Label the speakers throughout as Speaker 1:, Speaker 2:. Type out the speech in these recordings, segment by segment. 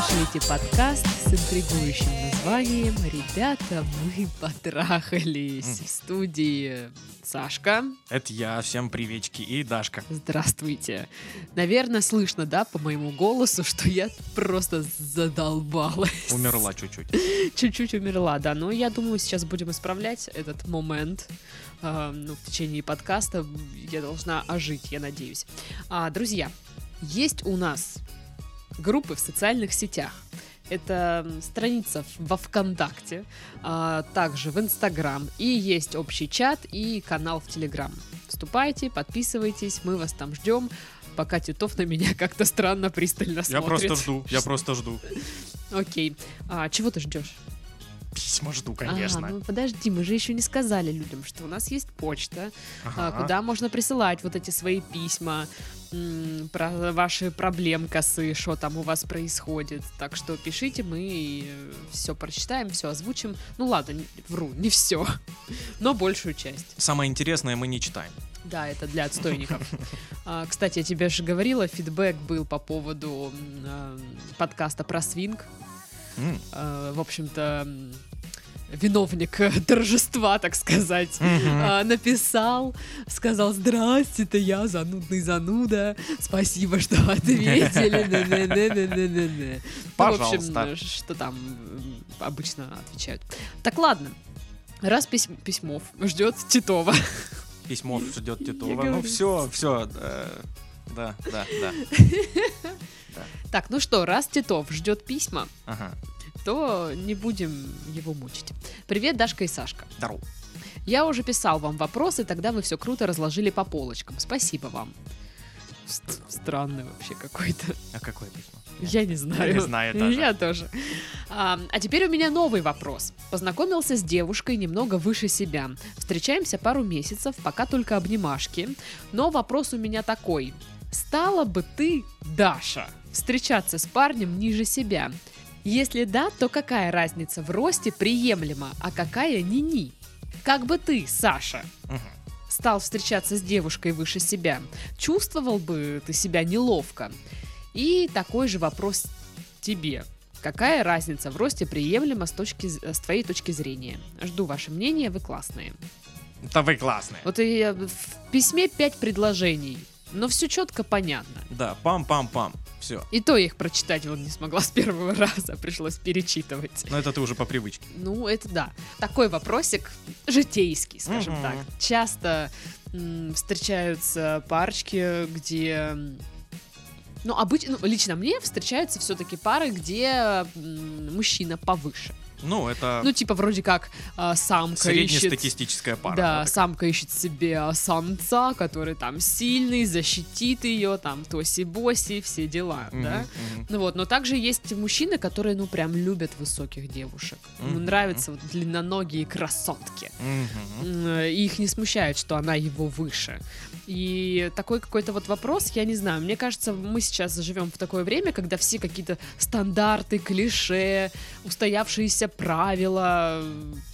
Speaker 1: слушаете подкаст с интригующим названием «Ребята, мы потрахались» в студии Сашка.
Speaker 2: Это я, всем приветики, и Дашка.
Speaker 1: Здравствуйте. Наверное, слышно, да, по моему голосу, что я просто задолбалась.
Speaker 2: Умерла чуть-чуть.
Speaker 1: Чуть-чуть умерла, да. Но я думаю, сейчас будем исправлять этот момент. Э, ну, в течение подкаста я должна ожить, я надеюсь. А, друзья, есть у нас группы в социальных сетях. Это страница во ВКонтакте, а также в Инстаграм. И есть общий чат и канал в Телеграм. Вступайте, подписывайтесь, мы вас там ждем. Пока Титов на меня как-то странно пристально смотрит.
Speaker 2: Я просто жду, я просто жду.
Speaker 1: Окей. А чего ты ждешь?
Speaker 2: Письма жду, конечно.
Speaker 1: А, ну подожди, мы же еще не сказали людям, что у нас есть почта, а,
Speaker 2: Ага.
Speaker 1: куда можно присылать вот эти свои письма про ваши проблемкасы, что там у вас происходит. Так что пишите, мы все прочитаем, все озвучим. Ну ладно, вру, не все, но большую часть.
Speaker 2: Самое интересное мы не читаем.
Speaker 1: Да, это для отстойников. А, Кстати, я тебе же говорила, фидбэк был по поводу а, подкаста про свинг.
Speaker 2: М.
Speaker 1: Э, в общем-то, виновник э, торжества, так сказать, а, написал, сказал, здрасте, это я, занудный зануда, спасибо, что ответили. не-не-не-не-не-не». Ну, в общем,
Speaker 2: Пожалуйста.
Speaker 1: э, что там обычно отвечают. Так, ладно. Раз пись- письмов ждет Титова.
Speaker 2: Письмо ждет Титова. Ну все, все. Да, да, да.
Speaker 1: Так, ну что, раз Титов ждет письма. То не будем его мучить. Привет, Дашка и Сашка.
Speaker 2: Здорово.
Speaker 1: Я уже писал вам вопросы, тогда вы все круто разложили по полочкам. Спасибо вам. Ст- Странный вообще какой-то.
Speaker 2: А какое письмо?
Speaker 1: Я не знаю.
Speaker 2: не знаю тоже.
Speaker 1: Я тоже. А, а теперь у меня новый вопрос. Познакомился с девушкой немного выше себя. Встречаемся пару месяцев, пока только обнимашки. Но вопрос у меня такой. Стала бы ты, Даша, встречаться с парнем ниже себя? Если да, то какая разница в росте приемлема, а какая ни-ни? Как бы ты, Саша, стал встречаться с девушкой выше себя, чувствовал бы ты себя неловко? И такой же вопрос тебе. Какая разница в росте приемлема с, точки, с твоей точки зрения? Жду ваше мнение, вы классные.
Speaker 2: Да вы классные.
Speaker 1: Вот и в письме пять предложений, но все четко понятно.
Speaker 2: Да, пам-пам-пам. Все.
Speaker 1: И то я их прочитать вот не смогла с первого раза, пришлось перечитывать.
Speaker 2: Но это ты уже по привычке.
Speaker 1: Ну, это да. Такой вопросик житейский, скажем
Speaker 2: Мгм.
Speaker 1: так. Часто м, встречаются парочки, где... Ну, обычно, ну, лично мне встречаются все-таки пары, где м, мужчина повыше.
Speaker 2: Ну, это
Speaker 1: Ну, типа, вроде как а, самка ищет...
Speaker 2: пара.
Speaker 1: Да,
Speaker 2: вот
Speaker 1: самка ищет себе самца, который там сильный, защитит ее, там, тоси-боси, все дела,
Speaker 2: Мгм,
Speaker 1: да?
Speaker 2: мгм.
Speaker 1: Ну вот, но также есть мужчины, которые, ну, прям любят высоких девушек. Ему
Speaker 2: Мгм.
Speaker 1: нравятся вот длинноногие красотки. Э, И их не смущает, что она его выше. И такой какой-то вот вопрос, я не знаю, мне кажется, мы сейчас живем в такое время, когда все какие-то стандарты, клише, устоявшиеся правила,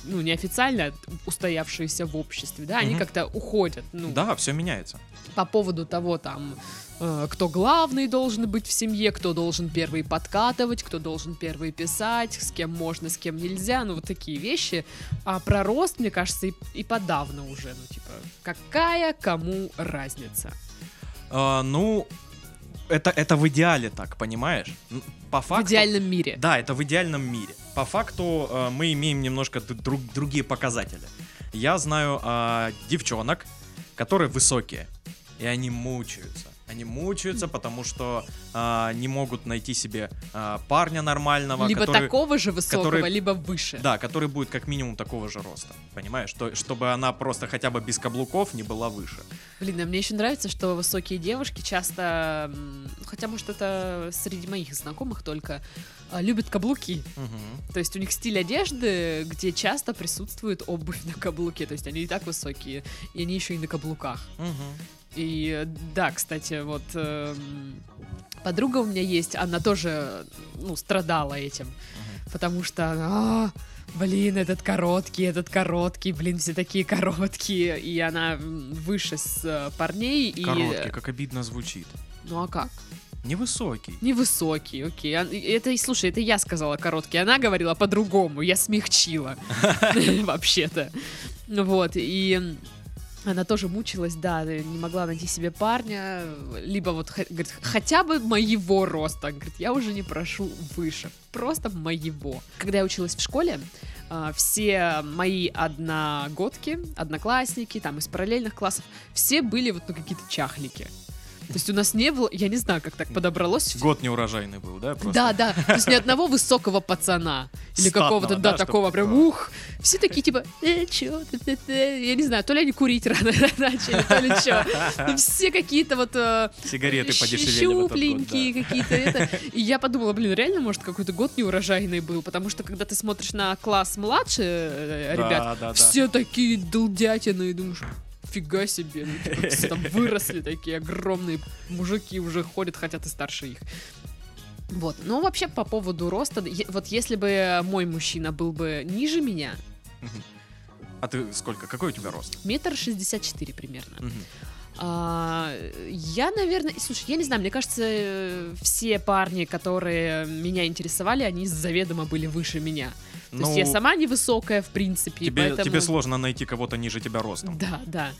Speaker 1: ну, неофициально устоявшиеся в обществе, да, они
Speaker 2: Мгм.
Speaker 1: как-то уходят, ну,
Speaker 2: Да, все меняется.
Speaker 1: по поводу того, там, э, кто главный должен быть в семье, кто должен первый подкатывать, кто должен первый писать, с кем можно, с кем нельзя, ну, вот такие вещи. А про рост, мне кажется, и, и подавно уже, ну, типа, какая кому разница?
Speaker 2: А, ну, это, это в идеале так, понимаешь? По факту...
Speaker 1: В идеальном мире.
Speaker 2: Да, это в идеальном мире. По факту э, мы имеем немножко друг, другие показатели. Я знаю э, девчонок, которые высокие, и они мучаются. Они мучаются, потому что э, не могут найти себе э, парня нормального,
Speaker 1: либо
Speaker 2: который,
Speaker 1: такого же высокого,
Speaker 2: который-
Speaker 1: либо выше.
Speaker 2: да, который будет как минимум такого же роста, понимаешь? То, чтобы она просто хотя бы без каблуков не была выше.
Speaker 1: Блин, а мне еще нравится, что высокие девушки часто, хотя, может, это среди моих знакомых только, а, любят каблуки.
Speaker 2: Мгм.
Speaker 1: То есть у них стиль одежды, где часто присутствует обувь на каблуке. То есть они и так высокие, и они еще и на каблуках.
Speaker 2: Мгм.
Speaker 1: И э, да, кстати, вот эм, подруга у меня есть, она тоже, ну, страдала этим. Потому что она, «А, блин, этот короткий, этот короткий, блин, все такие короткие. И она выше с э, парней. И,
Speaker 2: Короткий, как обидно звучит.
Speaker 1: Ну а как?
Speaker 2: Невысокий.
Speaker 1: Невысокий, окей. Это, и слушай, это я сказала короткий, она говорила по-другому, я смягчила. Вообще-то. Вот, и она тоже мучилась, да, не могла найти себе парня, либо вот, говорит, хотя бы моего роста. Говорит, я уже не прошу выше, просто моего. Когда я училась в школе, а, все мои одногодки, одноклассники, там, из параллельных классов, все были вот ну, какие-то чахлики. То есть у нас не было, я не знаю, как так подобралось.
Speaker 2: Год неурожайный был, да? Просто?
Speaker 1: Да, да, то есть ни одного высокого пацана. Или какого-то,
Speaker 2: да,
Speaker 1: да, такого прям, ух. Все такие типа, э, чё, ты, ты, ты?» я не знаю, то ли они курить рано начали, то ли чё. Ну, все какие-то вот э,
Speaker 2: Сигареты подешевели
Speaker 1: щупленькие какие-то. Это. И я подумала, блин, реально, может, какой-то год неурожайный был, потому что, когда ты смотришь на класс младше э, ребят, все такие долдятины, и думаешь, фига себе, ну, типа, все там выросли такие огромные мужики уже ходят, хотят и старше их. Вот, ну вообще по поводу роста, вот если бы мой мужчина был бы ниже меня,
Speaker 2: А ты сколько? Какой у тебя рост?
Speaker 1: метр шестьдесят четыре примерно,
Speaker 2: Мгм.
Speaker 1: А, я, наверное, слушай, я не знаю, мне кажется, э, все парни, которые меня интересовали, они заведомо были выше меня. То есть я
Speaker 2: Ну,
Speaker 1: сама невысокая, в принципе,
Speaker 2: тебе,
Speaker 1: поэтому...
Speaker 2: тебе сложно найти кого-то ниже тебя ростом.
Speaker 1: Да, да.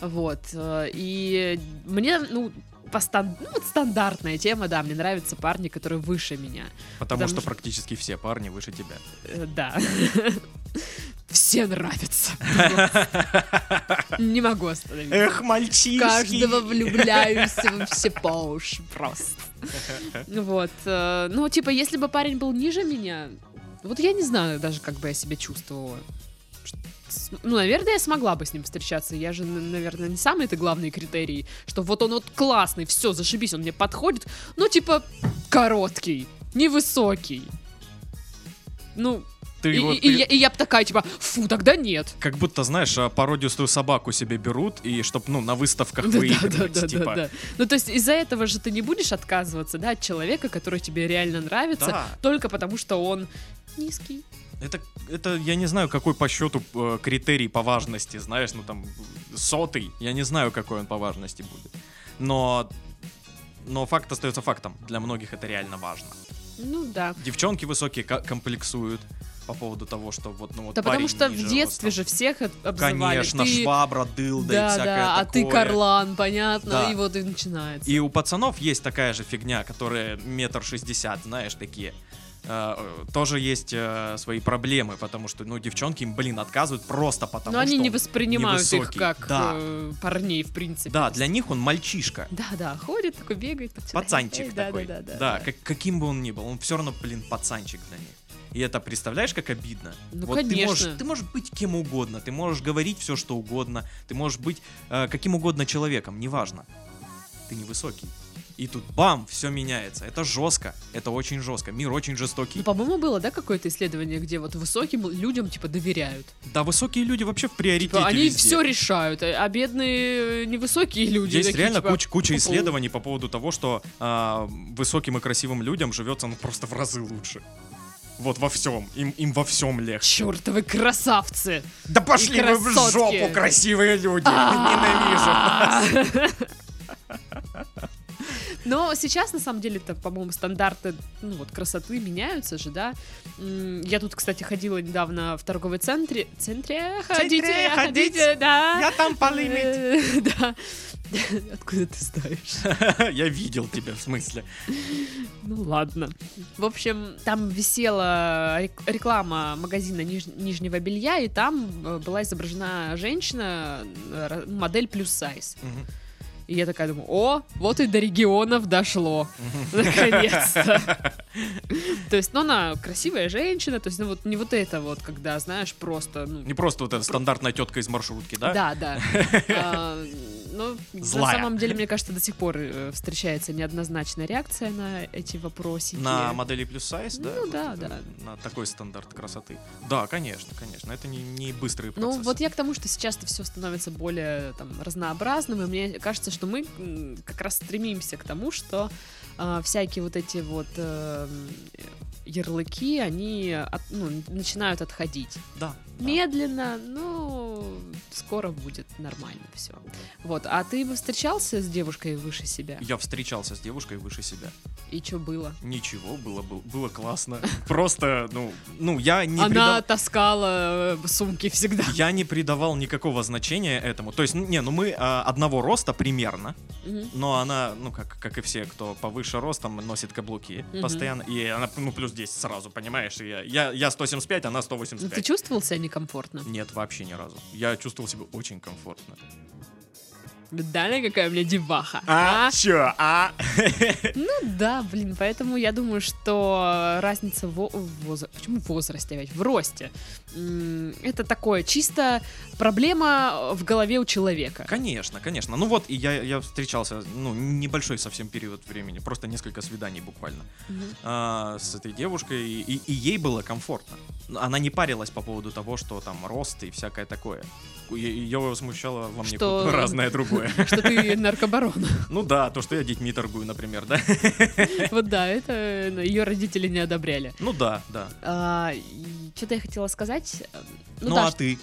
Speaker 1: Вот. э, И мне, ну, по стан- ну, вот стандартная тема, да, мне нравятся парни, которые выше меня.
Speaker 2: Потому,
Speaker 1: потому
Speaker 2: что
Speaker 1: что-
Speaker 2: практически все парни выше тебя.
Speaker 1: Э, Да. Все нравятся. Не могу остановиться.
Speaker 2: Эх, мальчишки!
Speaker 1: Каждого влюбляюсь вообще по уши просто. Вот. э, Ну, типа, если бы парень был ниже меня, вот я не знаю даже, как бы я себя чувствовала. Ну, наверное, я смогла бы с ним встречаться. Я же, наверное, не самый это главный критерий, что вот он вот классный, все, зашибись, он мне подходит. Ну, типа, короткий, невысокий. Ну,
Speaker 2: Ты
Speaker 1: и,
Speaker 2: вот,
Speaker 1: и- и
Speaker 2: ты
Speaker 1: я, и я бы такая, типа, фу, тогда нет.
Speaker 2: как будто, знаешь, а, породистую собаку себе берут, и чтоб, ну, на выставках
Speaker 1: Да, да,
Speaker 2: выигрывать,
Speaker 1: да, да,
Speaker 2: типа.
Speaker 1: да. Ну, то есть из-за этого же ты не будешь отказываться, да, от человека, который тебе реально нравится,
Speaker 2: Да.
Speaker 1: только потому что он низкий.
Speaker 2: Это, это, я не знаю, какой по счету э, критерий по важности, знаешь, ну там, сотый, я не знаю, какой он по важности будет. Но, но факт остается фактом, для многих это реально важно.
Speaker 1: Ну да.
Speaker 2: Девчонки высокие комплексуют по поводу того, что вот, ну вот
Speaker 1: Да потому что в детстве
Speaker 2: ростом.
Speaker 1: же всех обзывали.
Speaker 2: Конечно,
Speaker 1: ты...
Speaker 2: швабра, дылда и
Speaker 1: Да,
Speaker 2: всякое
Speaker 1: да, а ты
Speaker 2: такое.
Speaker 1: карлан, понятно,
Speaker 2: Да.
Speaker 1: и вот и начинается.
Speaker 2: И у пацанов есть такая же фигня, которая метр шестьдесят, знаешь, такие. Э, тоже есть э, свои проблемы, потому что, ну, девчонки им, блин, отказывают просто потому,
Speaker 1: Но они
Speaker 2: что
Speaker 1: не
Speaker 2: он
Speaker 1: воспринимают их
Speaker 2: невысокий.
Speaker 1: как
Speaker 2: Да.
Speaker 1: э, парней, в принципе.
Speaker 2: Да, для них он мальчишка.
Speaker 1: Да, да, ходит такой, бегает.
Speaker 2: Пацанчик
Speaker 1: Эй, да,
Speaker 2: такой.
Speaker 1: Да, да,
Speaker 2: как- каким бы он ни был, он все равно, блин, пацанчик для них. И это, представляешь, как обидно?
Speaker 1: Ну,
Speaker 2: вот Ты
Speaker 1: конечно.
Speaker 2: можешь, ты можешь быть кем угодно, ты можешь говорить все, что угодно, ты можешь быть э, каким угодно человеком, неважно. Ты невысокий. И тут бам, все меняется. Это жестко, это очень жестко. Мир очень жестокий.
Speaker 1: Ну, по-моему, было, да, какое-то исследование, где вот высоким людям, типа, доверяют.
Speaker 2: Да, высокие люди вообще в приоритете
Speaker 1: Типа, они
Speaker 2: везде.
Speaker 1: все решают, а бедные э, невысокие люди.
Speaker 2: Есть
Speaker 1: такие,
Speaker 2: реально
Speaker 1: типа,
Speaker 2: куча, куча исследований по поводу того, что а, высоким и красивым людям живется ну, просто в разы лучше. Вот во всем. Им, им во всем легче.
Speaker 1: Чертовы красавцы!
Speaker 2: Да
Speaker 1: пошли вы в жопу,
Speaker 2: красивые люди!
Speaker 1: А. Но сейчас, на самом деле, это, по-моему, стандарты ну, вот, красоты меняются же, да. Я тут, кстати, ходила недавно в торговый центре. Центре? Ходите,
Speaker 2: ходить.
Speaker 1: ходите, да.
Speaker 2: там
Speaker 1: Э, Да. Откуда ты знаешь?
Speaker 2: Я видел тебя, в смысле.
Speaker 1: Ну ладно. В общем, там висела рек- реклама магазина ниж- нижнего белья, и там э, была изображена женщина, э, модель плюс сайз.
Speaker 2: Мгм.
Speaker 1: И я такая думаю, о, вот и до регионов дошло. Наконец-то. То есть, ну, она красивая женщина, то есть, ну, вот не вот это вот, когда, знаешь, просто, ну,
Speaker 2: Не просто вот эта стандартная тетка из маршрутки, да?
Speaker 1: да, да. А, Ну, на
Speaker 2: Злая.
Speaker 1: самом деле, мне кажется, до сих пор э, встречается неоднозначная реакция на эти вопросики.
Speaker 2: На модели плюс сайз, да?
Speaker 1: Ну
Speaker 2: Вот
Speaker 1: да,
Speaker 2: это,
Speaker 1: да.
Speaker 2: На такой стандарт красоты. Да, конечно, конечно. Это не, не быстрый
Speaker 1: Ну,
Speaker 2: процесс.
Speaker 1: вот я к тому, что сейчас-то все становится более там, разнообразным, и мне кажется, что мы как раз стремимся к тому, что а, всякие вот эти вот э, ярлыки, они от- ну, начинают отходить.
Speaker 2: Да.
Speaker 1: Медленно, но скоро будет нормально все. Вот, а ты бы встречался с девушкой выше себя?
Speaker 2: Я встречался с девушкой выше себя.
Speaker 1: И что было?
Speaker 2: Ничего, было, было, было классно. Просто, ну, ну, я не
Speaker 1: Она
Speaker 2: придав-
Speaker 1: таскала э, сумки всегда.
Speaker 2: Я не придавал никакого значения этому. То есть, ну, не, ну мы а, одного роста примерно,
Speaker 1: Мгм.
Speaker 2: но она, ну, как, как и все, кто повыше ростом, носит каблуки
Speaker 1: Мгм.
Speaker 2: постоянно. И она, ну, плюс 10 сразу, понимаешь? И я, я, я 175, она
Speaker 1: Ну,
Speaker 2: 185.
Speaker 1: ты чувствовал себя некомфортно?
Speaker 2: Нет, вообще ни разу. Я чувствовал себя очень комфортно.
Speaker 1: Видали, какая у меня деваха? а?
Speaker 2: чё, а?
Speaker 1: Ну да, блин, поэтому я думаю, что разница в возрасте, почему в возрасте опять, в росте, это такое чисто проблема в голове у человека.
Speaker 2: Конечно, конечно. Ну вот, и я, я встречался, ну, небольшой совсем период времени, просто несколько свиданий буквально,
Speaker 1: Мгм.
Speaker 2: а, с этой девушкой, и, и- и ей было комфортно. Она не парилась по поводу того, что там рост и всякое такое. Ее смущало во мне
Speaker 1: Что-
Speaker 2: разное другое.
Speaker 1: Что ты наркобарон.
Speaker 2: Ну да, то, что я детьми торгую, например, да?
Speaker 1: Вот да, это ее родители не одобряли.
Speaker 2: Ну да, да.
Speaker 1: Что-то я хотела сказать. Ну
Speaker 2: Ну
Speaker 1: да,
Speaker 2: а ты?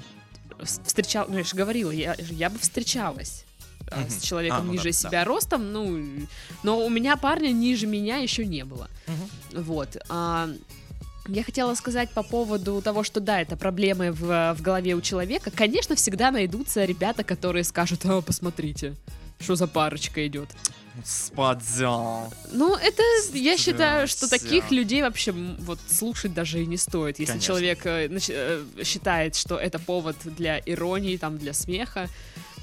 Speaker 1: встречал, ну я же говорила, я, бы встречалась а,
Speaker 2: Мгм.
Speaker 1: с человеком
Speaker 2: А, ну да,
Speaker 1: ниже
Speaker 2: да.
Speaker 1: себя ростом, ну, но у меня парня ниже меня еще не было.
Speaker 2: Мгм.
Speaker 1: Вот. а, я хотела сказать по поводу того, что да, это проблемы в, в голове у человека. Конечно, всегда найдутся ребята, которые скажут, а, посмотрите, что за парочка идет.
Speaker 2: Спадзял.
Speaker 1: Ну, это, я считаю, что таких людей вообще вот слушать даже и не стоит. Если
Speaker 2: Конечно.
Speaker 1: человек э, э, считает, что это повод для иронии, там, для смеха,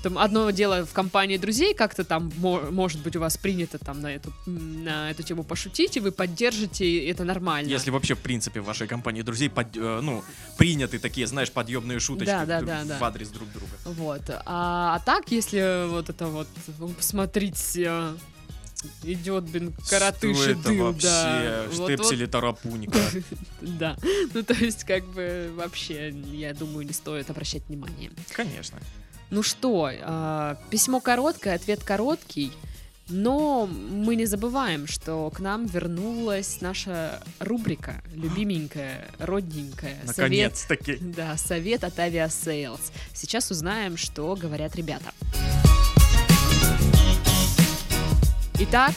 Speaker 1: там одно дело в компании друзей как-то там мо- может быть у вас принято там на эту на эту тему пошутить и вы поддержите и это нормально.
Speaker 2: Если вообще, в принципе, в вашей компании друзей, под- э, ну, приняты такие, знаешь, подъемные шуточки
Speaker 1: Да, да, да, да.
Speaker 2: в адрес друг друга.
Speaker 1: Вот. А, а так, если вот это вот, посмотрите, идет, блин, коротыш
Speaker 2: Что это
Speaker 1: дым,
Speaker 2: вообще?
Speaker 1: да.
Speaker 2: Штепсель
Speaker 1: вот
Speaker 2: или тарапунька?
Speaker 1: Да, ну то есть как бы вообще, я думаю, не стоит обращать внимание.
Speaker 2: Конечно.
Speaker 1: Ну что, а, письмо короткое, ответ короткий, но мы не забываем, что к нам вернулась наша рубрика, любименькая, родненькая. Совет,
Speaker 2: Наконец-таки.
Speaker 1: да, совет от Aviasales. Сейчас узнаем, что говорят ребята. Итак,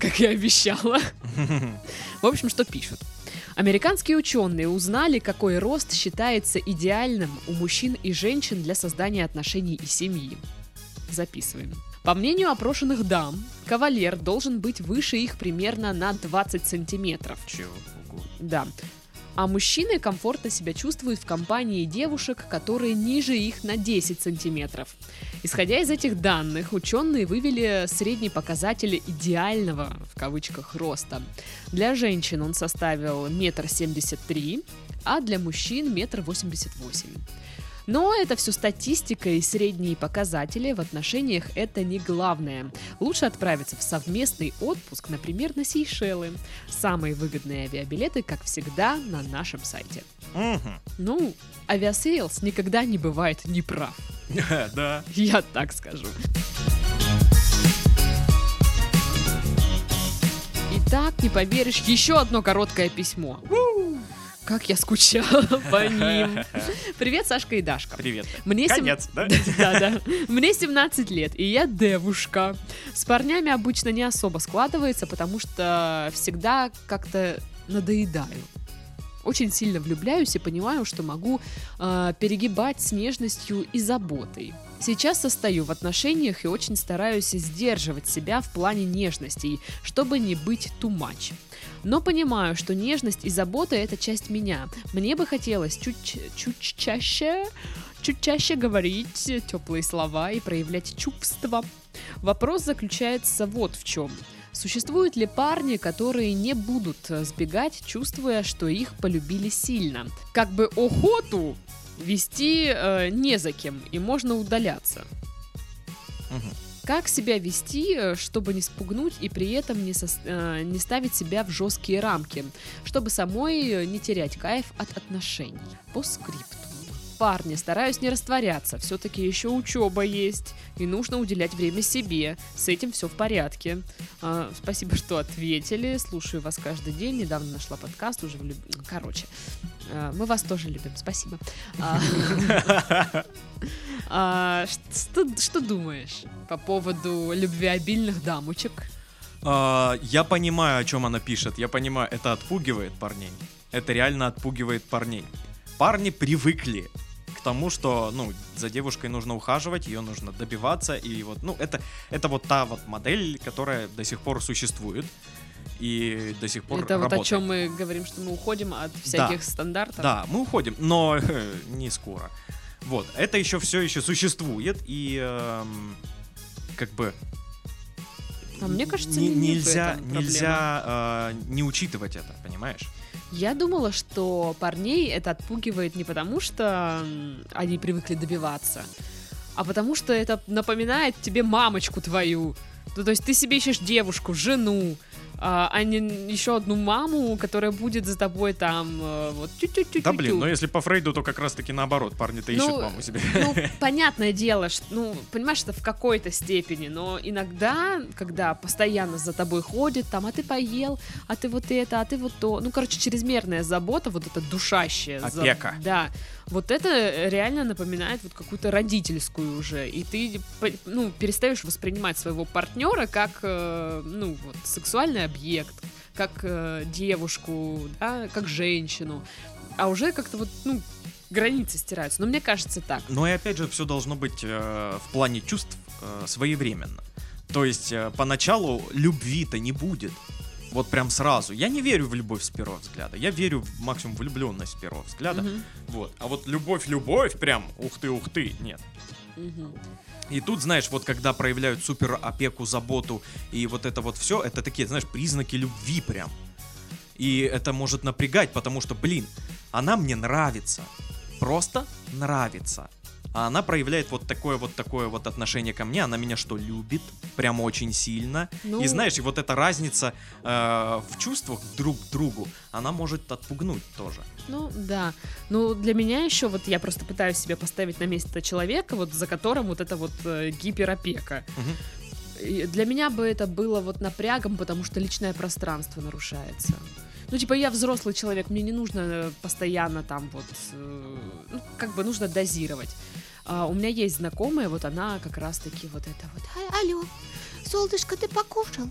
Speaker 1: как я обещала, в общем, что пишут? Американские ученые узнали, какой рост считается идеальным у мужчин и женщин для создания отношений и семьи. Записываем. По мнению опрошенных дам, кавалер должен быть выше их примерно на 20 сантиметров.
Speaker 2: Чего.
Speaker 1: Да. А мужчины комфортно себя чувствуют в компании девушек, которые ниже их на 10 сантиметров. Исходя из этих данных, ученые вывели средний показатель идеального, в кавычках, роста. Для женщин он составил метр семьдесят три, а для мужчин метр восемьдесят восемь. Но это все статистика и средние показатели в отношениях это не главное. Лучше отправиться в совместный отпуск, например, на Сейшелы. Самые выгодные авиабилеты, как всегда, на нашем сайте.
Speaker 2: Мгм.
Speaker 1: Ну, Aviasales никогда не бывает неправ.
Speaker 2: Да.
Speaker 1: Я так скажу. Итак, не поверишь, еще одно короткое письмо. Как я скучала по ним. Привет, Сашка и Дашка.
Speaker 2: Привет.
Speaker 1: Мне сем-
Speaker 2: Конец, да?
Speaker 1: Да, да. Мне 17 лет, и я девушка. С парнями обычно не особо складывается, потому что всегда как-то надоедаю. Очень сильно влюбляюсь и понимаю, что могу э, перегибать с нежностью и заботой. Сейчас состою в отношениях и очень стараюсь сдерживать себя в плане нежностей, чтобы не быть too much. Но понимаю, что нежность и забота это часть меня. Мне бы хотелось чуть, чуть чаще чуть чаще говорить теплые слова и проявлять чувства. Вопрос заключается вот в чем. Существуют ли парни, которые не будут сбегать, чувствуя, что их полюбили сильно? Как бы охоту вести э, не за кем, и можно удаляться.
Speaker 2: Мгм.
Speaker 1: Как себя вести, э, чтобы не спугнуть и при этом не, сос- э, не ставить себя в жесткие рамки, чтобы самой э, не терять кайф от отношений? По скрипту. парни, стараюсь не растворяться. Все-таки еще учеба есть, и нужно уделять время себе. С этим все в порядке. А, спасибо, что ответили. Слушаю вас каждый день. Недавно нашла подкаст, уже влюб... Короче, мы вас тоже любим. Спасибо. А, а, что, что думаешь по поводу любвеобильных дамочек?
Speaker 2: А, я понимаю, о чем она пишет. Я понимаю, это отпугивает парней. Это реально отпугивает парней. Парни привыкли к тому, что, ну, за девушкой нужно ухаживать, ее нужно добиваться, и вот, ну, это, это вот та вот модель, которая до сих пор существует и до сих пор
Speaker 1: Это
Speaker 2: работает.
Speaker 1: вот о чем мы говорим, что мы уходим от всяких стандартов.
Speaker 2: Да, мы уходим, но не скоро. Вот, это еще все еще существует, и эм, как бы
Speaker 1: А мне кажется,
Speaker 2: не- нельзя, нельзя э, не учитывать это, понимаешь?
Speaker 1: Я думала, что парней это отпугивает не потому, что они привыкли добиваться, а потому что это напоминает тебе мамочку твою. Ну, то есть ты себе ищешь девушку, жену, а, а не еще одну маму, которая будет за тобой там э, вот тю-тю-тю-тю-тю.
Speaker 2: Да блин, но если по Фрейду, то как раз таки наоборот, парни-то ищут
Speaker 1: Ну,
Speaker 2: маму себе.
Speaker 1: Ну, понятное дело, что, ну, понимаешь, это в какой-то степени, но иногда, когда постоянно за тобой ходит, там, а ты поел, а ты вот это, а ты вот то, ну, короче, чрезмерная забота, вот эта душащая. за-
Speaker 2: Опека.
Speaker 1: Да. Вот это реально напоминает вот какую-то родительскую уже, и ты, ну, перестаешь воспринимать своего партнера как, э, ну, вот, сексуальный объект, как э, девушку, да, как женщину, а уже как-то вот, ну, границы стираются. Но мне кажется так.
Speaker 2: Но и опять же, все должно быть э, в плане чувств э, своевременно. То есть э, поначалу любви-то не будет. Вот прям сразу. Я не верю в любовь с первого взгляда. Я верю в максимум влюбленность с первого взгляда.
Speaker 1: Мгм.
Speaker 2: Вот. А вот любовь-любовь прям, ух ты, ух ты, нет.
Speaker 1: Мгм.
Speaker 2: И тут, знаешь, вот когда проявляют супер опеку, заботу и вот это вот все, это такие, знаешь, признаки любви прям. И это может напрягать, потому что, блин, она мне нравится. Просто нравится. А она проявляет вот такое вот такое вот отношение ко мне. Она меня что, любит? Прям очень сильно.
Speaker 1: Ну-
Speaker 2: И знаешь, и вот эта разница э, в чувствах друг к другу, она может отпугнуть тоже.
Speaker 1: Ну, да. Ну, для меня еще, вот я просто пытаюсь себя поставить на место человека, вот за которым вот это вот э, гиперопека. И для меня бы это было вот напрягом, потому что личное пространство нарушается. Ну, типа, я взрослый человек, мне не нужно э, постоянно там вот, э, ну, как бы нужно дозировать. А у меня есть знакомая, вот она как раз-таки вот это вот.
Speaker 3: А- Алло, солнышко, ты покушал?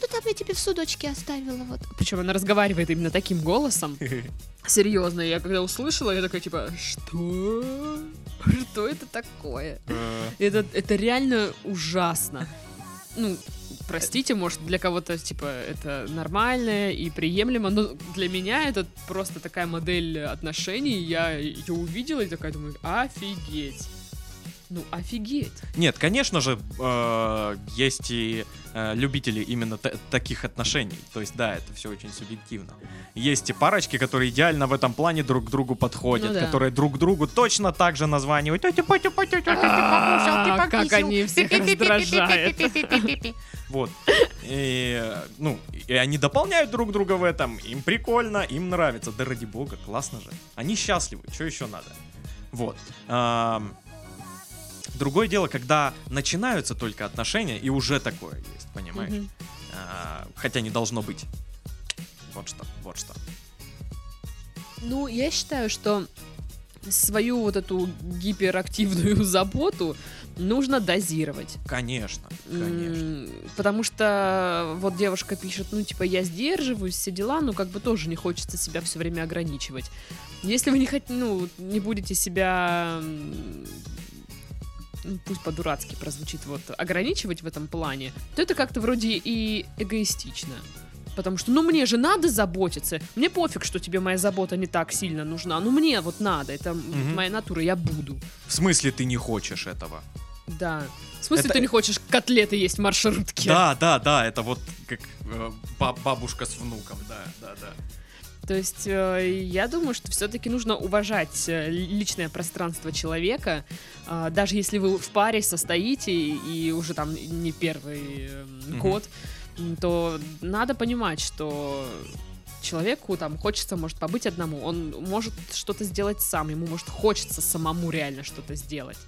Speaker 3: Ну там я тебе в судочке оставила вот.
Speaker 1: Причем она разговаривает именно таким голосом. Серьезно, я когда услышала, я такая типа, что? Что это такое?
Speaker 2: Э,
Speaker 1: Это, это реально ужасно. Ну, простите, может, для кого-то, типа, это нормально и приемлемо, но для меня это просто такая модель отношений. Я ее увидела и такая думаю, офигеть. Ну, офигеть.
Speaker 2: Нет, конечно же, э, есть и э, любители именно та- таких отношений. То есть, да, это все очень субъективно. Есть и парочки, которые идеально в этом плане друг к другу подходят,
Speaker 1: Ну да.
Speaker 2: которые друг другу точно так же названивают. «Тетя, тетя, тетя, тетя, ты
Speaker 1: А, как
Speaker 2: покисил».
Speaker 1: они всех раздражают.
Speaker 2: Вот. И, э, ну, и они дополняют друг друга в этом. Им прикольно, им нравится. Да ради бога, классно же. Они счастливы, что еще надо? Вот. Другое дело, когда начинаются только отношения, и уже такое есть, понимаешь?
Speaker 1: Мгм.
Speaker 2: А, Хотя не должно быть. Вот что, вот что.
Speaker 1: Ну, я считаю, что свою вот эту гиперактивную заботу нужно дозировать.
Speaker 2: Конечно, конечно.
Speaker 1: Потому что вот девушка пишет, ну, типа, я сдерживаюсь, все дела, ну, как бы тоже не хочется себя все время ограничивать. Если вы не хот... ну, не будете себя, ну, пусть по-дурацки прозвучит, вот, ограничивать в этом плане, то это как-то вроде и эгоистично. Потому что, ну, мне же надо заботиться. Мне пофиг, что тебе моя забота не так сильно нужна. Ну, мне вот надо. Это
Speaker 2: Мгм.
Speaker 1: моя натура, я буду.
Speaker 2: В смысле ты не хочешь этого?
Speaker 1: Да. В смысле,
Speaker 2: Это-
Speaker 1: ты не хочешь котлеты есть в маршрутке?
Speaker 2: Да, да, да, это вот как э, ба- бабушка с внуком, да, да, да.
Speaker 1: То есть э, я думаю, что все-таки нужно уважать э, личное пространство человека, а, даже если вы в паре состоите и уже там не первый э,
Speaker 2: Мгм.
Speaker 1: год, м, то надо понимать, что человеку там хочется, может, побыть одному, он может что-то сделать сам, ему, может, хочется самому реально что-то сделать.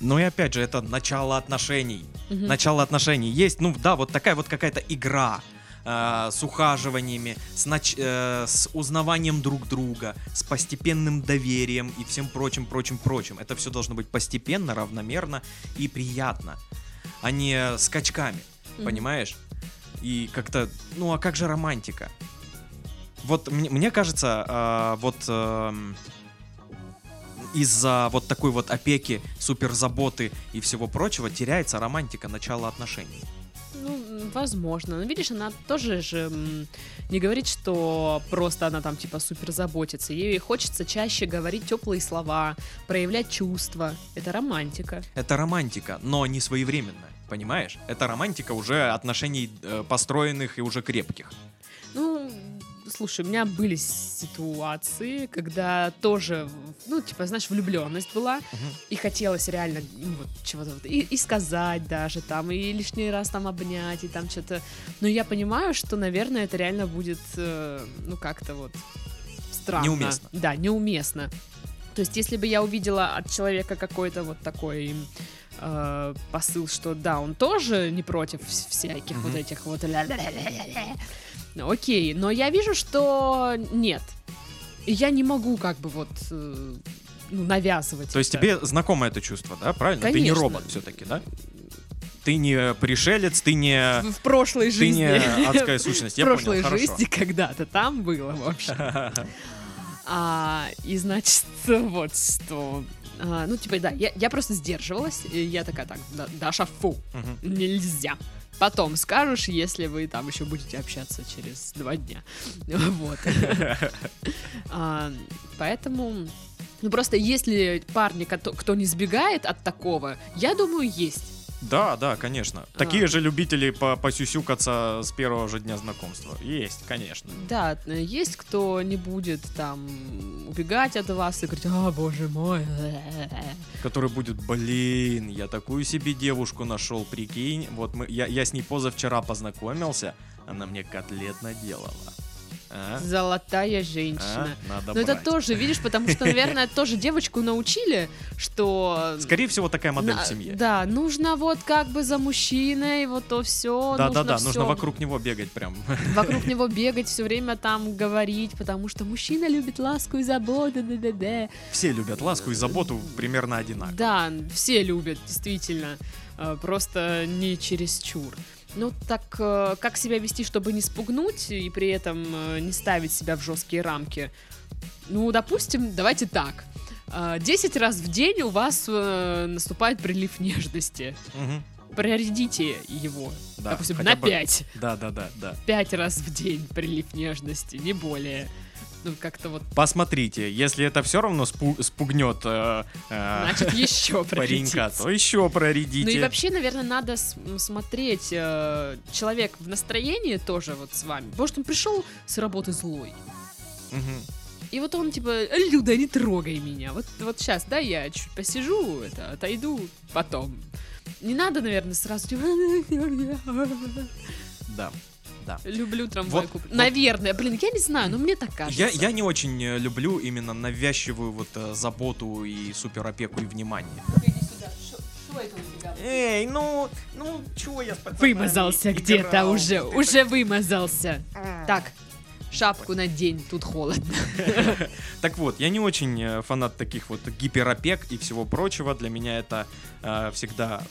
Speaker 2: Ну и опять же, это начало отношений.
Speaker 1: Мгм.
Speaker 2: Начало отношений. Есть, ну да, вот такая вот какая-то игра э, с ухаживаниями, с, нач- э, с узнаванием друг друга, с постепенным доверием и всем прочим, прочим, прочим. Это все должно быть постепенно, равномерно и приятно, а не скачками,
Speaker 1: Мгм.
Speaker 2: понимаешь? И как-то, ну а как же романтика? Вот мне, мне кажется, э, вот эм, из-за вот такой вот опеки, суперзаботы и всего прочего теряется романтика начала отношений.
Speaker 1: Ну, возможно. Но видишь, она тоже же не говорит, что просто она там типа супер заботится. Ей хочется чаще говорить теплые слова, проявлять чувства. Это романтика.
Speaker 2: Это романтика, но не своевременная, понимаешь? Это романтика уже отношений э, построенных и уже крепких.
Speaker 1: Слушай, у меня были ситуации, когда тоже, ну, типа, знаешь, влюбленность была, и хотелось реально ну, вот, чего-то вот, и, и сказать даже там, и лишний раз там обнять, и там что-то. Но я понимаю, что, наверное, это реально будет, э, ну, как-то вот странно.
Speaker 2: Неуместно.
Speaker 1: Да, неуместно. То есть, если бы я увидела от человека какой-то вот такой э, посыл, что да, он тоже не против вс- всяких вот
Speaker 2: Мгм.
Speaker 1: этих вот ля-ля-ля-ля-ля. Окей, но я вижу, что нет. Я не могу как бы вот э, ну, навязывать.
Speaker 2: То есть
Speaker 1: это.
Speaker 2: тебе знакомо это чувство, да? Правильно? Ты не
Speaker 1: Конечно.
Speaker 2: робот все-таки, да? Ты не пришелец, ты не...
Speaker 1: в, в прошлой
Speaker 2: Ты
Speaker 1: жизни.
Speaker 2: не адская сущность,
Speaker 1: в
Speaker 2: я
Speaker 1: прошлой
Speaker 2: понял,
Speaker 1: жизни когда-то там было, в общем. А, и значит, вот что. а, ну, типа, да, я, я просто сдерживалась, и я такая, так, да, Даша, фу,
Speaker 2: Мгм.
Speaker 1: нельзя. Потом скажешь, если вы там еще будете общаться через два дня. Вот. А, Поэтому, ну просто если парни, кто не сбегает от такого, я думаю, есть.
Speaker 2: Да, да, конечно.
Speaker 1: А.
Speaker 2: Такие же любители по посюсюкаться с первого же дня знакомства. Есть, конечно.
Speaker 1: Да, есть кто не будет там убегать от вас и говорить, о, боже мой.
Speaker 2: Который будет, блин, я такую себе девушку нашел, прикинь. Вот мы, я, я с ней позавчера познакомился, она мне котлет наделала. А?
Speaker 1: Золотая
Speaker 2: А?
Speaker 1: женщина.
Speaker 2: Надо
Speaker 1: Но это
Speaker 2: брать.
Speaker 1: тоже, видишь, потому что, наверное, тоже девочку научили, что...
Speaker 2: Скорее всего, такая модель в семье.
Speaker 1: Да, нужно вот как бы за мужчиной, вот то все.
Speaker 2: Да, да, да, нужно вокруг него бегать прям.
Speaker 1: вокруг него бегать, все время там говорить, потому что мужчина любит ласку и заботу, да-да-да.
Speaker 2: Все любят ласку и заботу примерно одинаково.
Speaker 1: Да, все любят, действительно. Э, Просто не чересчур. Ну, так э, как себя вести, чтобы не спугнуть и при этом э, не ставить себя в жесткие рамки? Ну, допустим, давайте так. Э, 10 раз в день у вас э, наступает прилив нежности.
Speaker 2: Мгм.
Speaker 1: Проредите его.
Speaker 2: Да,
Speaker 1: допустим, на
Speaker 2: бы-
Speaker 1: 5.
Speaker 2: Да, да, да, да.
Speaker 1: 5 раз в день прилив нежности, не более. Ну, как-то вот,
Speaker 2: Посмотрите, если это все равно спу- спугнет э, э,
Speaker 1: значит, еще
Speaker 2: паренька, то еще проредите.
Speaker 1: Ну и вообще, наверное, надо смотреть э, человек в настроении тоже вот с вами. Может, он пришел с работы злой.
Speaker 2: Мгм.
Speaker 1: И вот он типа, Люда, не трогай меня. Вот, вот сейчас, да, я чуть посижу, это, отойду потом. Не надо, наверное, сразу типа,
Speaker 2: Да.
Speaker 1: Люблю трамвай
Speaker 2: Вот-
Speaker 1: куплю.
Speaker 2: вот.
Speaker 1: Наверное, блин, я не знаю, но мне так кажется.
Speaker 2: Я, я не очень э, люблю именно навязчивую вот э, заботу и суперопеку и внимание. Эй, ну, ну, чего я с пацанами
Speaker 1: Вымазался где-то уже, уже вымазался. Так, шапку надень, тут холодно.
Speaker 2: Так вот, я не очень э, фанат таких вот гиперопек и всего прочего. Для меня это э, всегда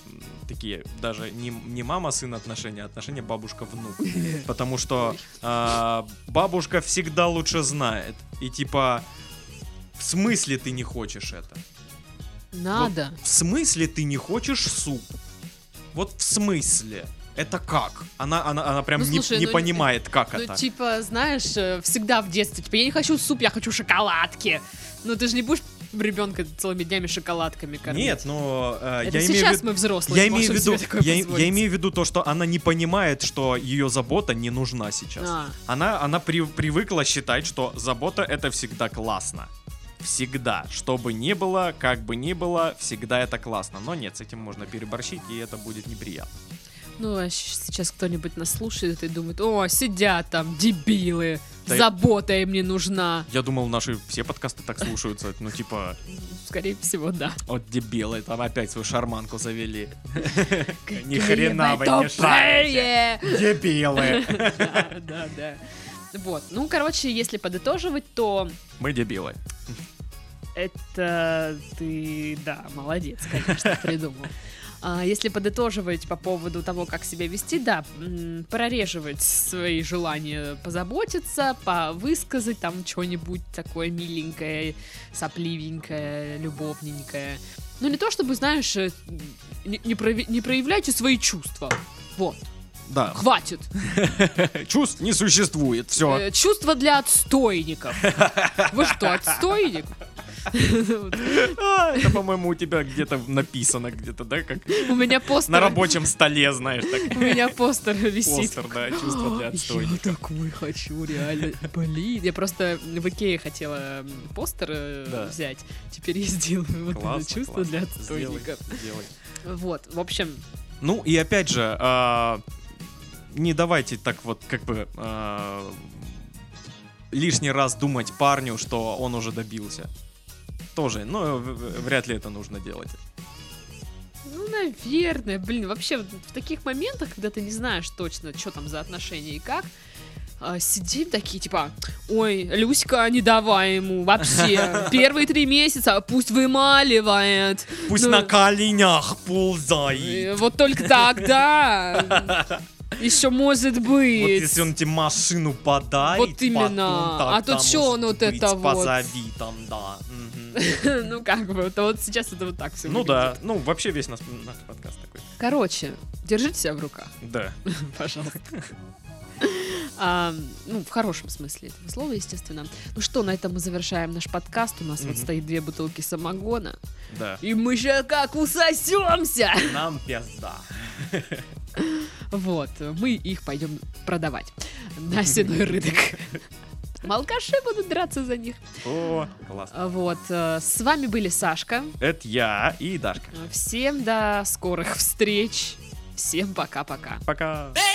Speaker 2: такие даже не, не мама-сын отношения, а отношения бабушка-внук. Потому что э, бабушка всегда лучше знает. И типа, в смысле ты не хочешь это?
Speaker 1: Надо.
Speaker 2: В смысле ты не хочешь суп? Вот в смысле? Это как? Она, она, она прям
Speaker 1: Ну,
Speaker 2: не,
Speaker 1: слушай,
Speaker 2: не
Speaker 1: ну,
Speaker 2: понимает, как
Speaker 1: Ну,
Speaker 2: это.
Speaker 1: типа, знаешь, э, всегда в детстве, типа, я не хочу суп, я хочу шоколадки. Ну, ты же не будешь ребенка целыми днями шоколадками кормить.
Speaker 2: Нет, но э,
Speaker 1: Это
Speaker 2: я имею
Speaker 1: сейчас
Speaker 2: виду...
Speaker 1: мы взрослые
Speaker 2: Я имею в виду, я, я имею в виду то, что она не понимает, что ее забота не нужна сейчас.
Speaker 1: А,
Speaker 2: Она, она при- привыкла считать, что забота это всегда классно. Всегда. Что бы ни было, как бы ни было, всегда это классно. Но нет, с этим можно переборщить, и это будет неприятно.
Speaker 1: Ну, а сейчас кто-нибудь нас слушает и думает, о, сидят там, дебилы,
Speaker 2: Да
Speaker 1: забота им не нужна.
Speaker 2: Я думал, наши все подкасты так слушаются. Ну, типа,
Speaker 1: Скорее всего, да.
Speaker 2: от дебилы, там опять свою шарманку завели. Ни хрена
Speaker 1: вы
Speaker 2: не шарите. Дебилы.
Speaker 1: Да, да, да. Вот, ну, короче, если подытоживать, то
Speaker 2: Мы дебилы.
Speaker 1: это ты, да, молодец, конечно, придумал. А если подытоживать по поводу того, как себя вести, да, прореживать свои желания позаботиться, повысказать там что-нибудь такое миленькое, сопливенькое, любовненькое. Ну, не то чтобы, знаешь, э, не, не прояви- не проявляйте свои чувства. Вот,
Speaker 2: Да.
Speaker 1: хватит.
Speaker 2: Чувств не существует. Все.
Speaker 1: Э, Чувства для отстойников. Вы что, отстойник?
Speaker 2: А, Это, по-моему, у тебя где-то написано, где-то, да, как
Speaker 1: У меня постер.
Speaker 2: на рабочем столе, знаешь, так.
Speaker 1: У меня постер висит.
Speaker 2: Постер, да, чувство для
Speaker 1: Я
Speaker 2: отстойника.
Speaker 1: такой хочу, реально. Блин. Я просто в Икее хотела постер э, взять. Теперь я сделаю вот это чувство для отстойника. Вот, в общем,
Speaker 2: Ну и опять же, а, не давайте так вот как бы а, лишний раз думать парню, что он уже добился. Тоже, но вряд ли это нужно делать.
Speaker 1: ну, наверное, блин, вообще в таких моментах, когда ты не знаешь точно, что там за отношения и как, а, сидим такие, типа, ой, Люська, не давай ему вообще. Первые три месяца пусть вымаливает.
Speaker 2: Пусть
Speaker 1: Ну,
Speaker 2: на коленях
Speaker 1: Э,
Speaker 2: ползает.
Speaker 1: Вот только тогда еще может
Speaker 2: Вот
Speaker 1: быть.
Speaker 2: если он тебе машину подарит,
Speaker 1: Вот именно.
Speaker 2: потом
Speaker 1: А тут
Speaker 2: может
Speaker 1: он вот это вот?
Speaker 2: Позови там, да.
Speaker 1: Ну как бы, это вот сейчас это вот так все
Speaker 2: Ну да, ну вообще весь наш, подкаст такой.
Speaker 1: Короче, держите себя в руках,
Speaker 2: Да.
Speaker 1: пожалуйста. А, ну, в хорошем смысле этого слова, естественно. Ну что, на этом мы завершаем наш подкаст. У нас вот стоит две бутылки самогона.
Speaker 2: Да.
Speaker 1: И мы сейчас как усосемся!
Speaker 2: Нам пизда.
Speaker 1: Вот, мы их пойдем продавать на сеной рынок. Алкаши будут драться за них.
Speaker 2: О, классно.
Speaker 1: А Вот, э, с вами были Сашка.
Speaker 2: Это я и Дашка.
Speaker 1: Всем до скорых встреч. Всем пока-пока.
Speaker 2: Пока.
Speaker 4: baby.